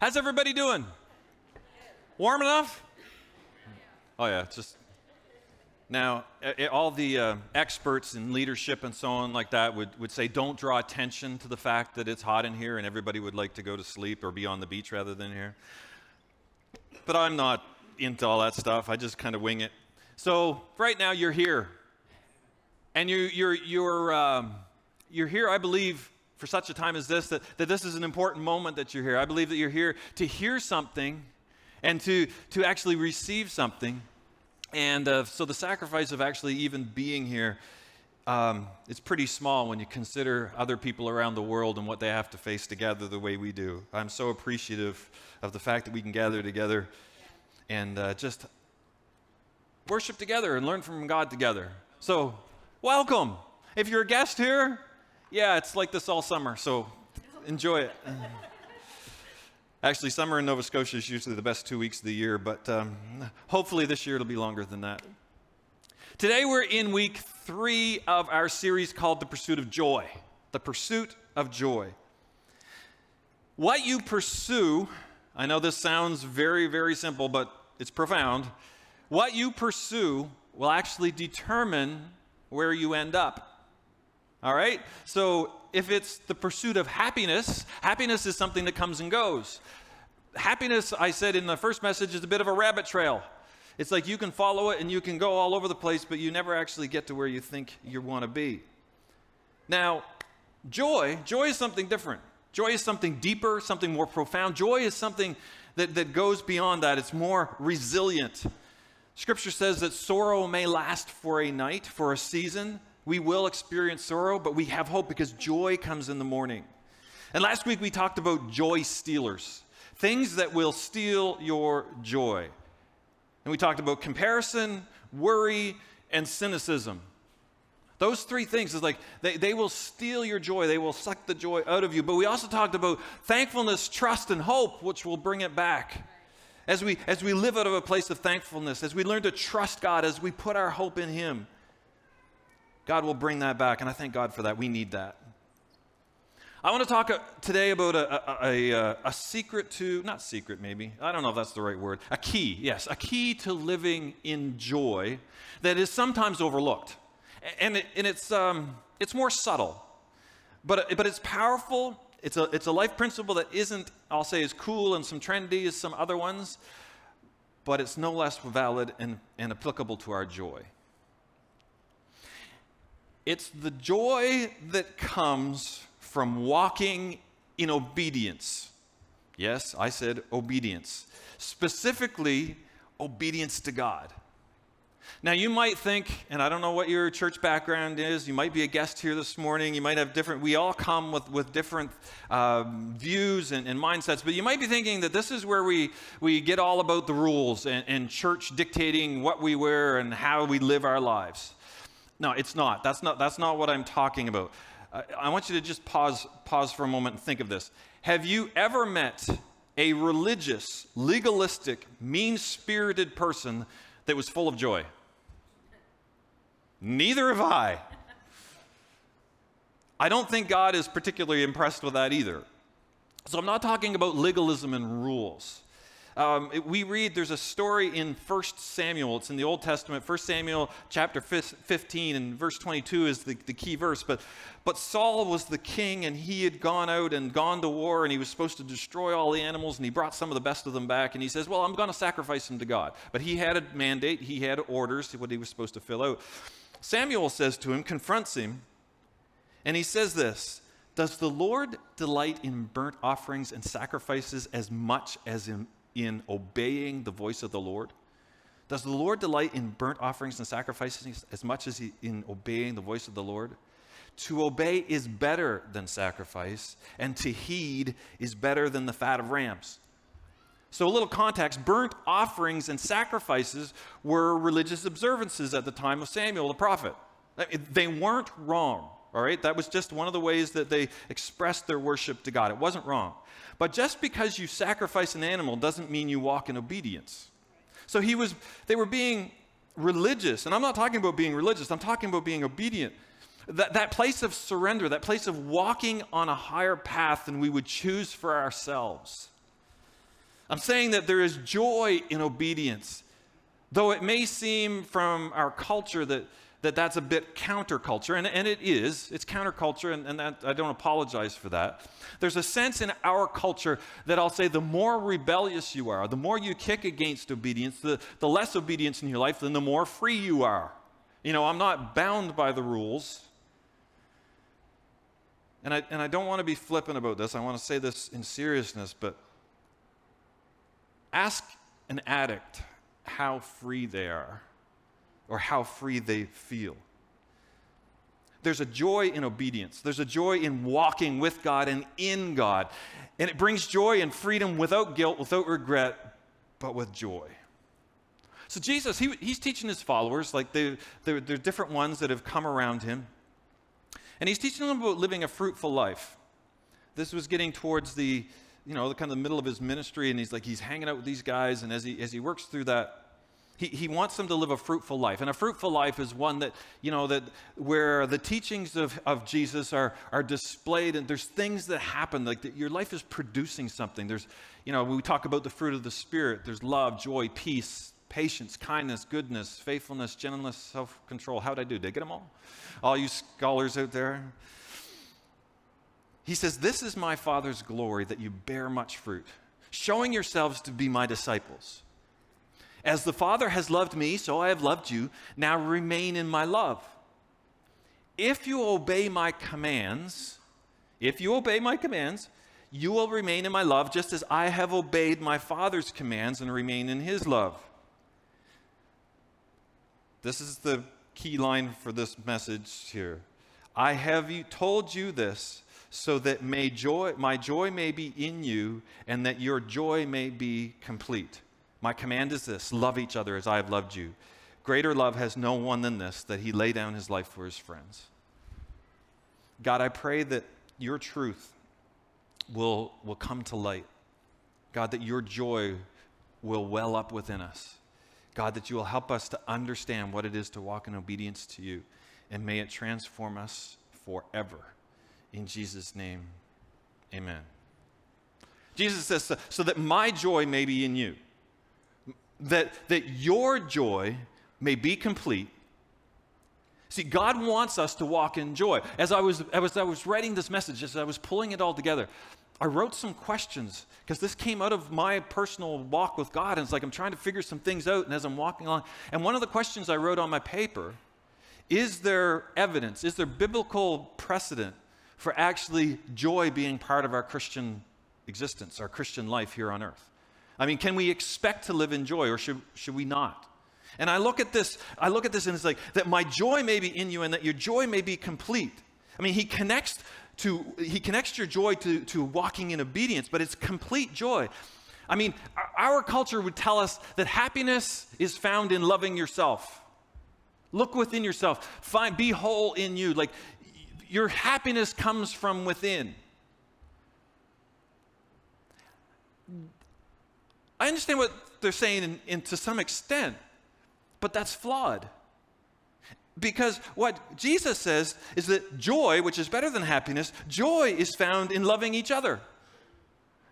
How's everybody doing? Warm enough? Oh, yeah, just. Now, all the uh, experts in leadership and so on, like that, would, would say don't draw attention to the fact that it's hot in here and everybody would like to go to sleep or be on the beach rather than here. But I'm not into all that stuff. I just kind of wing it. So, right now, you're here. And you, you're, you're, um, you're here, I believe, for such a time as this, that, that this is an important moment that you're here. I believe that you're here to hear something and to, to actually receive something. And uh, so the sacrifice of actually even being here, um, it's pretty small when you consider other people around the world and what they have to face together the way we do. I'm so appreciative of the fact that we can gather together and uh, just worship together and learn from God together. So, welcome. If you're a guest here, yeah, it's like this all summer, so enjoy it. Actually, summer in Nova Scotia is usually the best two weeks of the year, but um, hopefully this year it'll be longer than that. Today we're in week three of our series called The Pursuit of Joy. The Pursuit of Joy. What you pursue, I know this sounds very, very simple, but it's profound. What you pursue will actually determine where you end up. All right? So if it's the pursuit of happiness, happiness is something that comes and goes. Happiness, I said in the first message, is a bit of a rabbit trail. It's like you can follow it and you can go all over the place, but you never actually get to where you think you want to be. Now, joy, joy is something different. Joy is something deeper, something more profound. Joy is something that, that goes beyond that, it's more resilient. Scripture says that sorrow may last for a night, for a season, we will experience sorrow, but we have hope because joy comes in the morning. And last week we talked about joy stealers, things that will steal your joy. And we talked about comparison, worry, and cynicism. Those three things is like they, they will steal your joy, they will suck the joy out of you. But we also talked about thankfulness, trust, and hope, which will bring it back. As we, as we live out of a place of thankfulness, as we learn to trust God, as we put our hope in Him. God will bring that back, and I thank God for that. We need that. I want to talk uh, today about a, a, a, a, secret to, not secret maybe, I don't know if that's the right word, a key, yes, a key to living in joy that is sometimes overlooked. And, it, and it's, um, it's more subtle, but, but it's powerful. It's a, it's a life principle that isn't, I'll say, as cool and some trendy as some other ones, but it's no less valid and, and applicable to our joy. It's the joy that comes from walking in obedience. Yes, I said obedience. Specifically, obedience to God. Now, you might think, and I don't know what your church background is, you might be a guest here this morning, you might have different, we all come with, with different um, views and, and, mindsets, but you might be thinking that this is where we, we get all about the rules and, and church dictating what we wear and how we live our lives. No, it's not. That's not, that's not what I'm talking about. Uh, I want you to just pause, pause for a moment and think of this. Have you ever met a religious, legalistic, mean spirited person that was full of joy? Neither have I. I don't think God is particularly impressed with that either. So I'm not talking about legalism and rules. Um, it, we read there's a story in 1 Samuel. It's in the Old Testament. 1 Samuel chapter 15 and verse 22 is the, the key verse. But, but Saul was the king and he had gone out and gone to war and he was supposed to destroy all the animals and he brought some of the best of them back and he says, Well, I'm going to sacrifice them to God. But he had a mandate, he had orders, what he was supposed to fill out. Samuel says to him, confronts him, and he says this Does the Lord delight in burnt offerings and sacrifices as much as in in obeying the voice of the Lord? Does the Lord delight in burnt offerings and sacrifices as much as he, in obeying the voice of the Lord? To obey is better than sacrifice, and to heed is better than the fat of rams. So, a little context burnt offerings and sacrifices were religious observances at the time of Samuel the prophet. They weren't wrong, all right? That was just one of the ways that they expressed their worship to God. It wasn't wrong. But just because you sacrifice an animal doesn't mean you walk in obedience. So he was, they were being religious. And I'm not talking about being religious, I'm talking about being obedient. That, that place of surrender, that place of walking on a higher path than we would choose for ourselves. I'm saying that there is joy in obedience, though it may seem from our culture that, that that's a bit counterculture, and, and it is. It's counterculture, and, and that, I don't apologize for that. There's a sense in our culture that I'll say the more rebellious you are, the more you kick against obedience, the, the less obedience in your life, then the more free you are. You know, I'm not bound by the rules. And I, and I don't want to be flippant about this. I want to say this in seriousness, but Ask an addict how free they are or how free they feel. There's a joy in obedience. There's a joy in walking with God and in God. And it brings joy and freedom without guilt, without regret, but with joy. So, Jesus, he, he's teaching his followers, like they, they're, they're different ones that have come around him. And he's teaching them about living a fruitful life. This was getting towards the, you know, the kind of the middle of his ministry, and he's like, he's hanging out with these guys, and as he, as he works through that, he, he wants them to live a fruitful life. And a fruitful life is one that, you know, that where the teachings of, of Jesus are, are displayed, and there's things that happen, like that your life is producing something. There's, you know, when we talk about the fruit of the Spirit, there's love, joy, peace, patience, kindness, goodness, faithfulness, gentleness, self control. How'd I do? Did I get them all? All you scholars out there? He says, This is my Father's glory that you bear much fruit, showing yourselves to be my disciples. As the Father has loved me, so I have loved you. Now remain in my love. If you obey my commands, if you obey my commands, you will remain in my love, just as I have obeyed my Father's commands and remain in his love. This is the key line for this message here. I have told you this so that may joy, my joy may be in you and that your joy may be complete. My command is this love each other as I have loved you. Greater love has no one than this, that he lay down his life for his friends. God, I pray that your truth will, will come to light. God, that your joy will well up within us. God, that you will help us to understand what it is to walk in obedience to you. And may it transform us forever. In Jesus' name, amen. Jesus says, so that my joy may be in you, that, that your joy may be complete. See, God wants us to walk in joy. As I was, as I was writing this message, as I was pulling it all together, I wrote some questions because this came out of my personal walk with God. And it's like I'm trying to figure some things out. And as I'm walking along, and one of the questions I wrote on my paper is there evidence, is there biblical precedent for actually joy being part of our Christian existence, our Christian life here on earth. I mean, can we expect to live in joy or should, should we not? And I look at this, I look at this and it's like that my joy may be in you and that your joy may be complete. I mean, he connects to he connects your joy to, to walking in obedience, but it's complete joy. I mean, our culture would tell us that happiness is found in loving yourself. Look within yourself. Find be whole in you. Like your happiness comes from within. I understand what they're saying in, in, to some extent, but that's flawed. Because what Jesus says is that joy, which is better than happiness, joy is found in loving each other.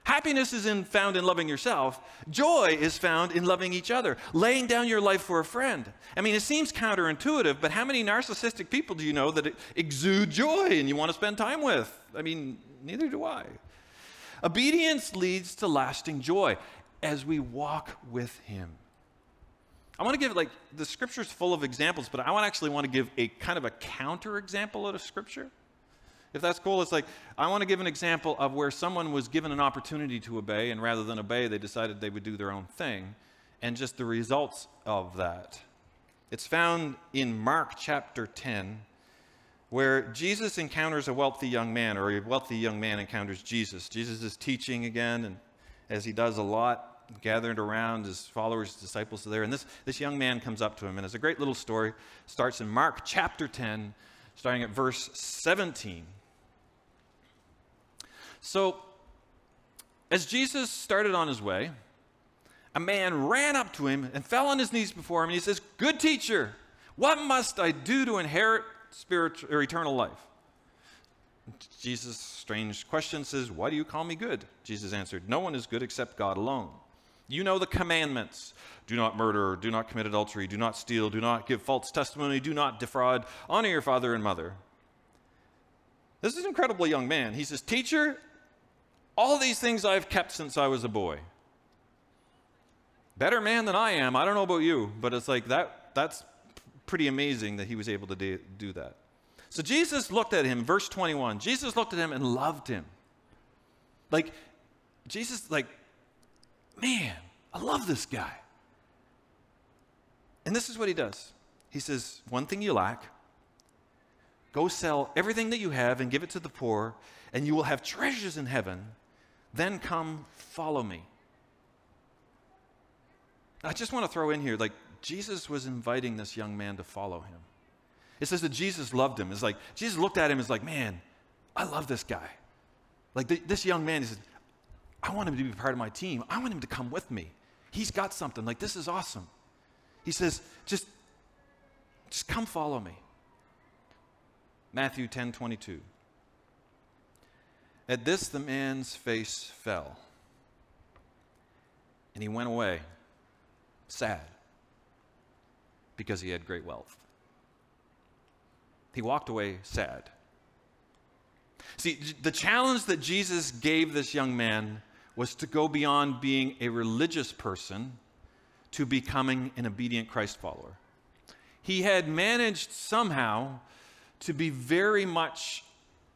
Happiness is in, found in loving yourself. Joy is found in loving each other, laying down your life for a friend. I mean, it seems counterintuitive, but how many narcissistic people do you know that exude joy and you want to spend time with? I mean, neither do I. Obedience leads to lasting joy as we walk with Him. I want to give, like, the scripture's full of examples, but I want actually want to give a kind of a counter example out of scripture. If that's cool, it's like I want to give an example of where someone was given an opportunity to obey, and rather than obey, they decided they would do their own thing, and just the results of that. It's found in Mark chapter 10, where Jesus encounters a wealthy young man, or a wealthy young man encounters Jesus. Jesus is teaching again, and as he does a lot, gathered around, his followers, disciples there, and this, this young man comes up to him, and it's a great little story. starts in Mark chapter 10, starting at verse 17. So, as Jesus started on his way, a man ran up to him and fell on his knees before him, and he says, Good teacher, what must I do to inherit spiritual or eternal life? Jesus, strange question, says, Why do you call me good? Jesus answered, No one is good except God alone. You know the commandments do not murder, do not commit adultery, do not steal, do not give false testimony, do not defraud, honor your father and mother. This is an incredible young man. He says, Teacher, all these things I've kept since I was a boy. Better man than I am. I don't know about you, but it's like that that's pretty amazing that he was able to do, do that. So Jesus looked at him, verse 21. Jesus looked at him and loved him. Like, Jesus, like, man, I love this guy. And this is what he does. He says, One thing you lack, go sell everything that you have and give it to the poor, and you will have treasures in heaven. Then come follow me. I just want to throw in here like, Jesus was inviting this young man to follow him. It says that Jesus loved him. It's like, Jesus looked at him and was like, man, I love this guy. Like, th- this young man, he says, I want him to be part of my team. I want him to come with me. He's got something. Like, this is awesome. He says, just, just come follow me. Matthew 10 22. At this, the man's face fell, and he went away sad because he had great wealth. He walked away sad. See, the challenge that Jesus gave this young man was to go beyond being a religious person to becoming an obedient Christ follower. He had managed somehow to be very much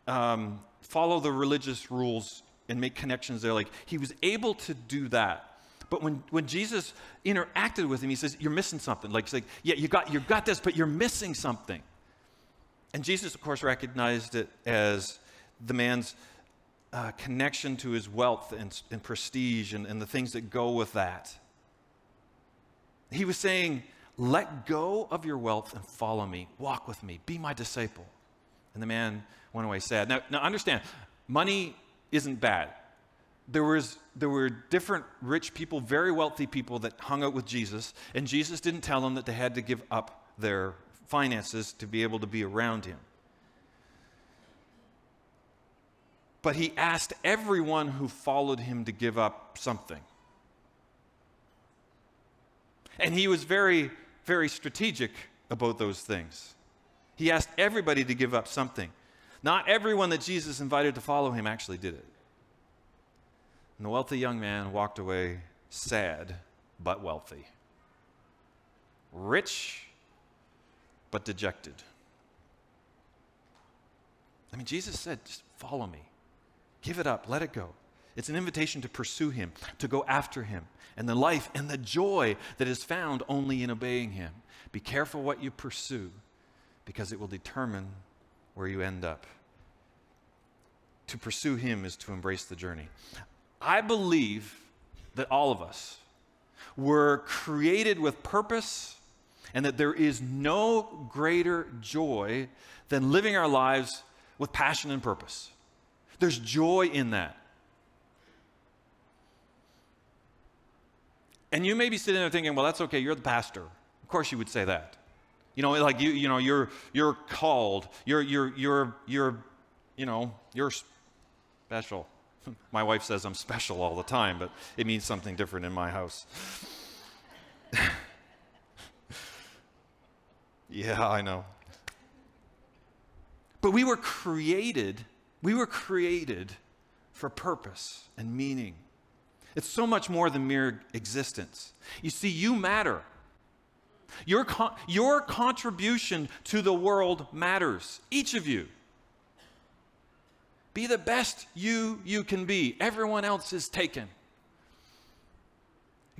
um, follow the religious rules and make connections there. Like he was able to do that. But when, when Jesus interacted with him, he says, You're missing something. Like, he's like, Yeah, you got, you got this, but you're missing something. And Jesus, of course, recognized it as the man's uh, connection to his wealth and, and prestige and, and the things that go with that. He was saying, Let go of your wealth and follow me. Walk with me. Be my disciple. And the man went away sad. Now, now understand, money isn't bad there, was, there were different rich people, very wealthy people that hung out with Jesus, and Jesus didn't tell them that they had to give up their finances to be able to be around him. But he asked everyone who followed him to give up something. And he was very, very strategic about those things. He asked everybody to give up something. Not everyone that Jesus invited to follow him actually did it. And the wealthy young man walked away sad but wealthy, rich but dejected. I mean, Jesus said, just follow me. Give it up, let it go. It's an invitation to pursue him, to go after him, and the life and the joy that is found only in obeying him. Be careful what you pursue because it will determine where you end up. To pursue him is to embrace the journey. I believe that all of us were created with purpose and that there is no greater joy than living our lives with passion and purpose. There's joy in that. And you may be sitting there thinking, well, that's okay, you're the pastor. Of course you would say that. You know, like you, you know, you're you're called, you're you're you're you're, you know, you're special. My wife says I'm special all the time, but it means something different in my house. yeah, I know. But we were created, we were created for purpose and meaning. It's so much more than mere existence. You see, you matter. Your, con- your contribution to the world matters, each of you. Be the best you you can be. Everyone else is taken.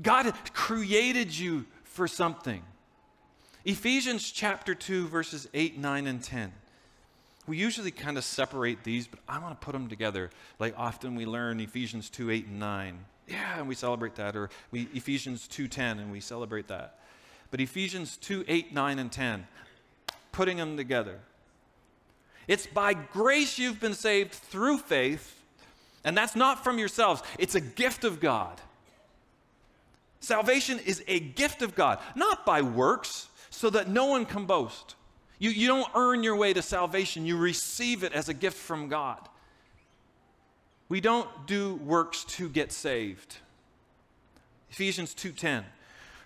God created you for something. Ephesians chapter 2 verses 8, 9 and 10. We usually kind of separate these, but I want to put them together. Like often we learn Ephesians 2, 8 and 9. Yeah, and we celebrate that or we Ephesians 2:10 and we celebrate that. But Ephesians 2, 8, 9 and 10 putting them together. It's by grace you've been saved through faith, and that's not from yourselves, it's a gift of God. Salvation is a gift of God, not by works, so that no one can boast. You, you don't earn your way to salvation, you receive it as a gift from God. We don't do works to get saved. Ephesians 2:10.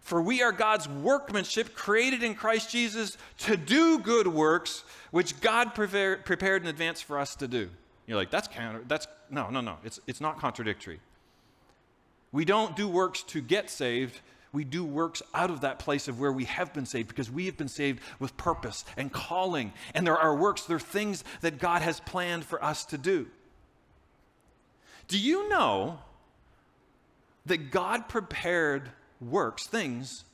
For we are God's workmanship created in Christ Jesus to do good works which God prepared, prepared in advance for us to do. You're like, that's counter, that's, no, no, no, it's, it's not contradictory. We don't do works to get saved, we do works out of that place of where we have been saved because we have been saved with purpose and calling. And there are works, there are things that God has planned for us to do. Do you know that God prepared works, things,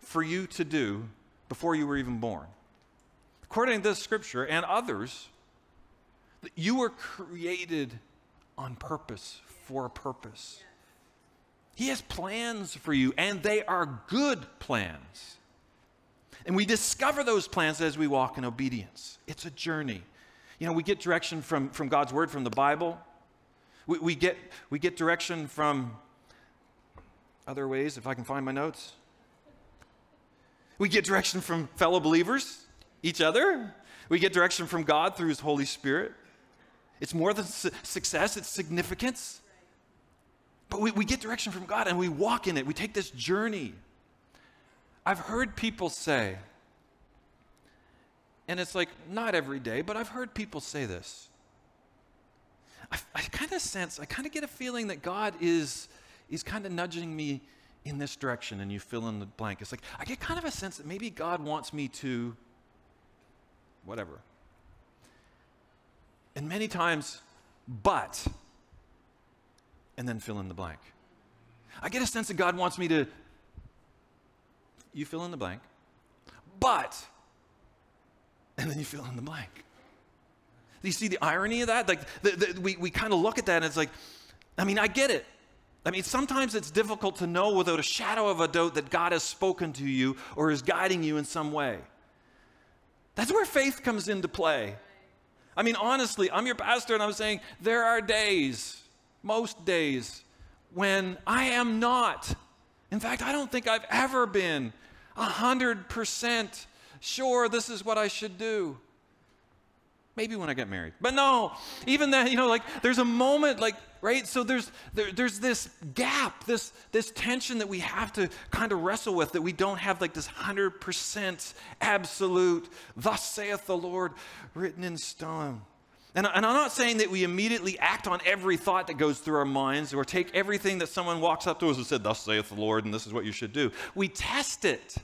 for you to do before you were even born? According to this scripture and others, you were created on purpose, for a purpose. He has plans for you, and they are good plans. And we discover those plans as we walk in obedience. It's a journey. You know, we get direction from, from God's word, from the Bible. We, we, get, we get direction from other ways, if I can find my notes. We get direction from fellow believers, each other. We get direction from God through His Holy Spirit. It's more than su- success, it's significance. But we, we get direction from God and we walk in it. We take this journey. I've heard people say, and it's like not every day, but I've heard people say this. I, I kind of sense, I kind of get a feeling that God is, is kind of nudging me in this direction, and you fill in the blank. It's like, I get kind of a sense that maybe God wants me to, whatever. And many times, but and then fill in the blank. I get a sense that God wants me to, you fill in the blank, but, and then you fill in the blank. Do you see the irony of that? Like, the, the, we, we kind of look at that and it's like, I mean, I get it. I mean, sometimes it's difficult to know without a shadow of a doubt that God has spoken to you or is guiding you in some way. That's where faith comes into play. I mean, honestly, I'm your pastor and I'm saying there are days most days when I am not. In fact, I don't think I've ever been 100% sure this is what I should do. Maybe when I get married. But no, even then, you know, like there's a moment like, right? So there's there, there's this gap, this this tension that we have to kind of wrestle with that we don't have like this 100% absolute thus saith the Lord written in stone. And, and, I'm not saying that we immediately act on every thought that goes through our minds or take everything that someone walks up to us and said, Thus saith the Lord, and this is what you should do. We test it,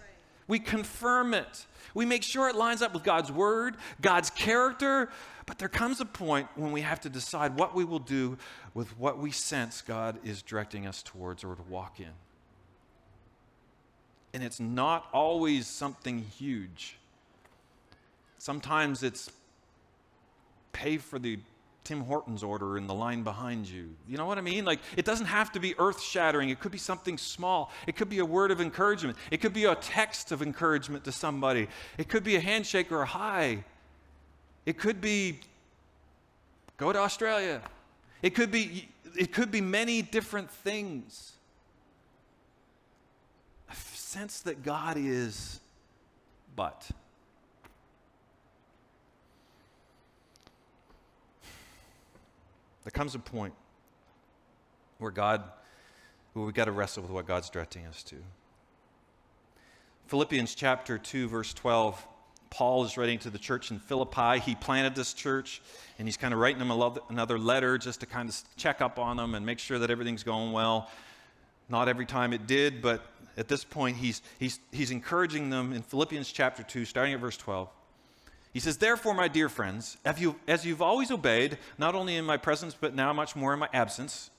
we confirm it, we make sure it lines up with God's word, God's character. But there comes a point when we have to decide what we will do with what we sense God is directing us towards or to walk in. And it's not always something huge. Sometimes it's pay for the Tim Hortons order in the line behind you. You know what I mean? Like, it doesn't have to be earth shattering. It could be something small. It could be a word of encouragement. It could be a text of encouragement to somebody. It could be a handshake or a hi. It could be go to Australia. It could be, it could be many different things. I sense that God is but. There comes a point where God, where we've got to wrestle with what God's directing us to. Philippians chapter 2, verse 12. Paul is writing to the church in Philippi. He planted this church, and he's kind of writing them another letter just to kind of check up on them and make sure that everything's going well. Not every time it did, but at this point, he's, he's, he's encouraging them in Philippians chapter 2, starting at verse 12. He says, Therefore, my dear friends, as, you, as you've always obeyed, not only in my presence, but now much more in my absence,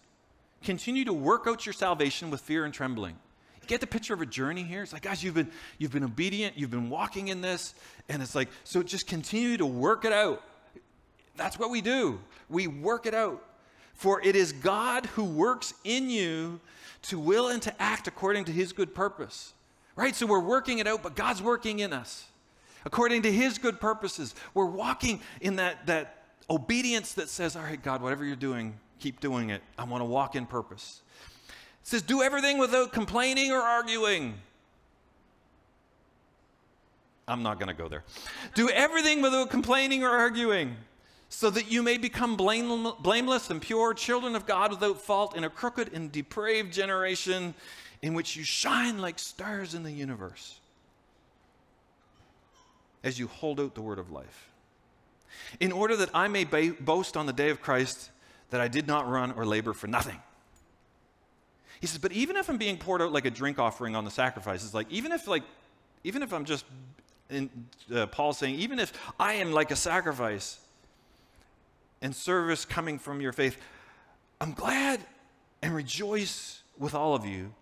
continue to work out your salvation with fear and trembling. You get the picture of a journey here? It's like, guys, you've been, you've been obedient, you've been walking in this, and it's like, so just continue to work it out. That's what we do. We work it out. For it is God who works in you to will and to act according to his good purpose. Right? So we're working it out, but God's working in us according to his good purposes. We're walking in that, that obedience that says, All right, God, whatever you're doing, keep doing it. I want to walk in purpose. It says, Do everything without complaining or arguing. I'm not going to go there. Do everything without complaining or arguing. so that you may become blame, blameless and pure, children of God without fault in a crooked and depraved generation in which you shine like stars in the universe as you hold out the word of life. In order that I may ba- boast on the day of Christ that I did not run or labor for nothing. He says, but even if I'm being poured out like a drink offering on the sacrifices, like, even if like, even if I'm just, in, uh, Paul saying, even if I am like a sacrifice and service coming from your faith, I'm glad and rejoice with all of you.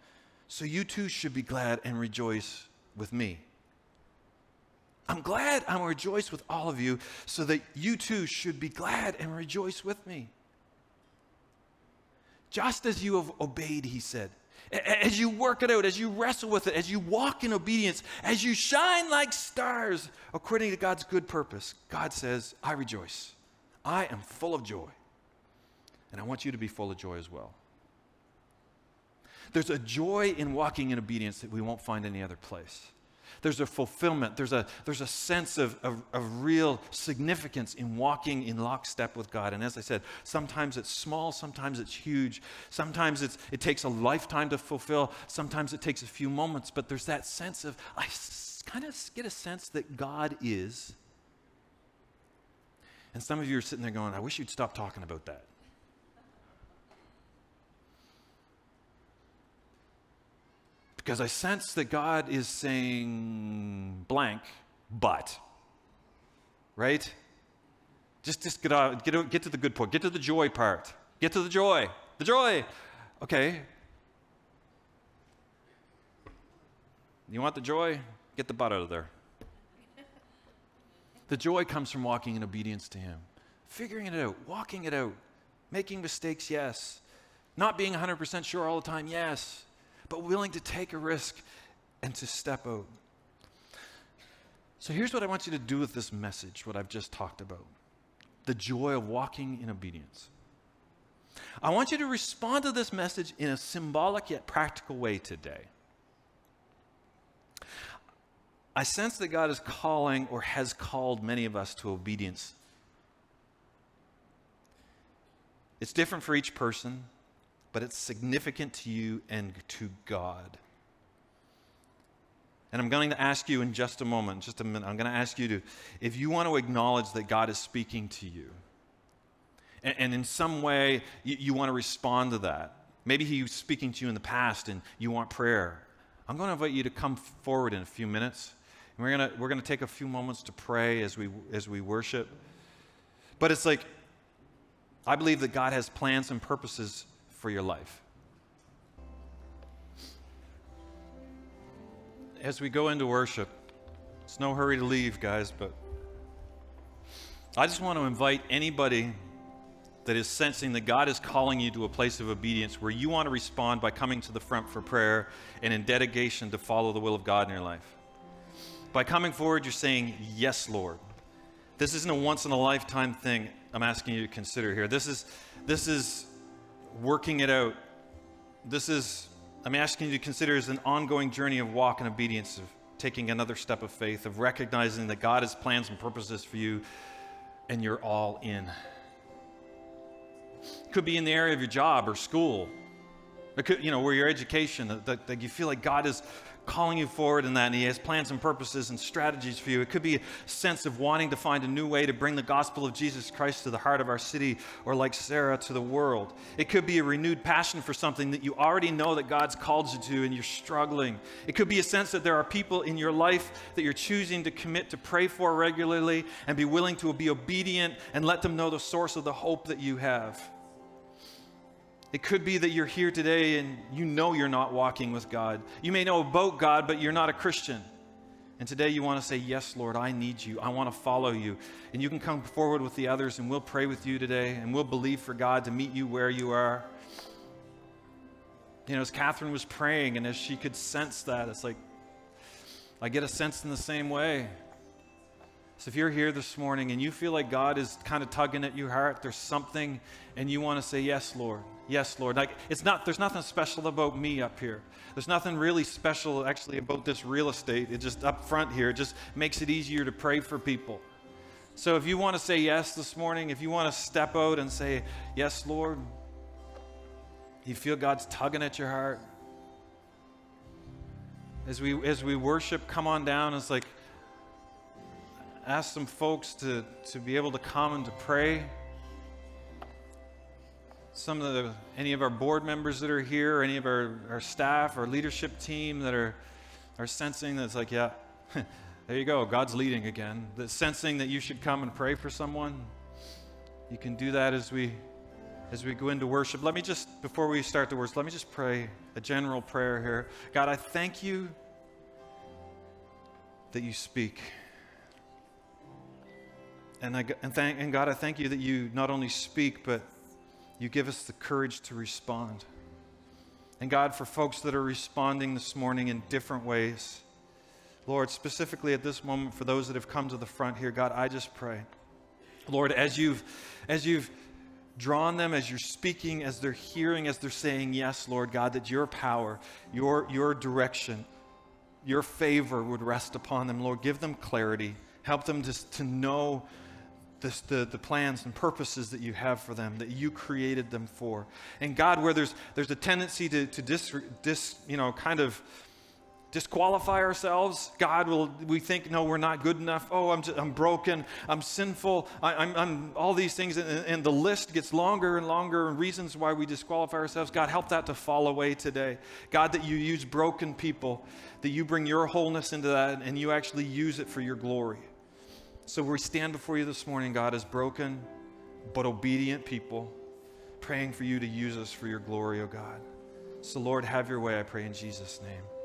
So you too should be glad and rejoice with me. I'm glad I'm rejoiced with all of you so that you too should be glad and rejoice with me. Just as you have obeyed, he said. As you work it out, as you wrestle with it, as you walk in obedience, as you shine like stars according to God's good purpose, God says, I rejoice. I am full of joy. And I want you to be full of joy as well. There's a joy in walking in obedience that we won't find any other place. There's a fulfillment, there's a, there's a sense of, of, of, real significance in walking in lockstep with God. And as I said, sometimes it's small, sometimes it's huge, sometimes it's, it takes a lifetime to fulfill, sometimes it takes a few moments, but there's that sense of, I kind of get a sense that God is. And some of you are sitting there going, I wish you'd stop talking about that. Because I sense that God is saying blank, but. Right? Just, just get, out, get, get to the good part. Get to the joy part. Get to the joy. The joy. Okay. You want the joy? Get the butt out of there. The joy comes from walking in obedience to Him, figuring it out, walking it out, making mistakes, yes. Not being 100% sure all the time, yes but willing to take a risk and to step out. So here's what I want you to do with this message, what I've just talked about the joy of walking in obedience. I want you to respond to this message in a symbolic yet practical way today. I sense that God is calling or has called many of us to obedience. It's different for each person but it's significant to you and to God. And I'm going to ask you in just a moment, just a minute, I'm going to ask you to, if you want to acknowledge that God is speaking to you, and, and in some way you, you want to respond to that. Maybe He was speaking to you in the past and you want prayer. I'm going to invite you to come forward in a few minutes. And we're going to, we're going to take a few moments to pray as we, as we worship. But it's like, I believe that God has plans and purposes for your life. As we go into worship, it's no hurry to leave, guys, but I just want to invite anybody that is sensing that God is calling you to a place of obedience where you want to respond by coming to the front for prayer and in dedication to follow the will of God in your life. By coming forward, you're saying, Yes, Lord. This isn't a once in a lifetime thing I'm asking you to consider here. This is, this is working it out. This is, I'm asking you to consider as an ongoing journey of walk and obedience, of taking another step of faith, of recognizing that God has plans and purposes for you and you're all in. Could be in the area of your job or school. You know, where your education, that, that you feel like God is calling you forward in that, and He has plans and purposes and strategies for you. It could be a sense of wanting to find a new way to bring the gospel of Jesus Christ to the heart of our city, or like Sarah, to the world. It could be a renewed passion for something that you already know that God's called you to, and you're struggling. It could be a sense that there are people in your life that you're choosing to commit to pray for regularly and be willing to be obedient and let them know the source of the hope that you have. It could be that you're here today and you know you're not walking with God. You may know about God, but you're not a Christian. And today you want to say, Yes, Lord, I need you. I want to follow you. And you can come forward with the others and we'll pray with you today and we'll believe for God to meet you where you are. You know, as Catherine was praying and as she could sense that, it's like, I get a sense in the same way. So if you're here this morning and you feel like God is kind of tugging at your heart, there's something, and you want to say, Yes, Lord. Yes, Lord. Like it's not there's nothing special about me up here. There's nothing really special actually about this real estate. It just up front here, it just makes it easier to pray for people. So if you want to say yes this morning, if you want to step out and say, Yes, Lord, you feel God's tugging at your heart. As we, as we worship, come on down. It's like, ask some folks to, to be able to come and to pray. Some of the, any of our board members that are here, or any of our, our staff, our leadership team that are, are sensing that's like, yeah, There you go. God's leading again. The sensing that you should come and pray for someone. You can do that as we as we go into worship. Let me just before we start the words, let me just pray a general prayer here. God, I thank you that you speak. And, I, and, thank, and God, I thank you that you not only speak, but you give us the courage to respond. And God, for folks that are responding this morning in different ways, Lord, specifically at this moment for those that have come to the front here, God, I just pray. Lord, as you've as you've drawn them, as you're speaking, as they're hearing, as they're saying yes, Lord God, that your power, your your direction, your favor would rest upon them. Lord, give them clarity. Help them to, to know this, the, the plans and purposes that you have for them, that you created them for. And God, where there's, there's a tendency to, to dis, dis, you know, kind of disqualify ourselves. God will, we think, no, we're not good enough. Oh, I'm, just, I'm broken. I'm sinful. I, am all these things. And, and the list gets longer and longer and reasons why we disqualify ourselves. God, help that to fall away today. God, that you use broken people, that you bring your wholeness into that and you actually use it for your glory. So we stand before you this morning, God, as broken but obedient people, praying for you to use us for your glory, oh God. So, Lord, have your way, I pray in Jesus' name.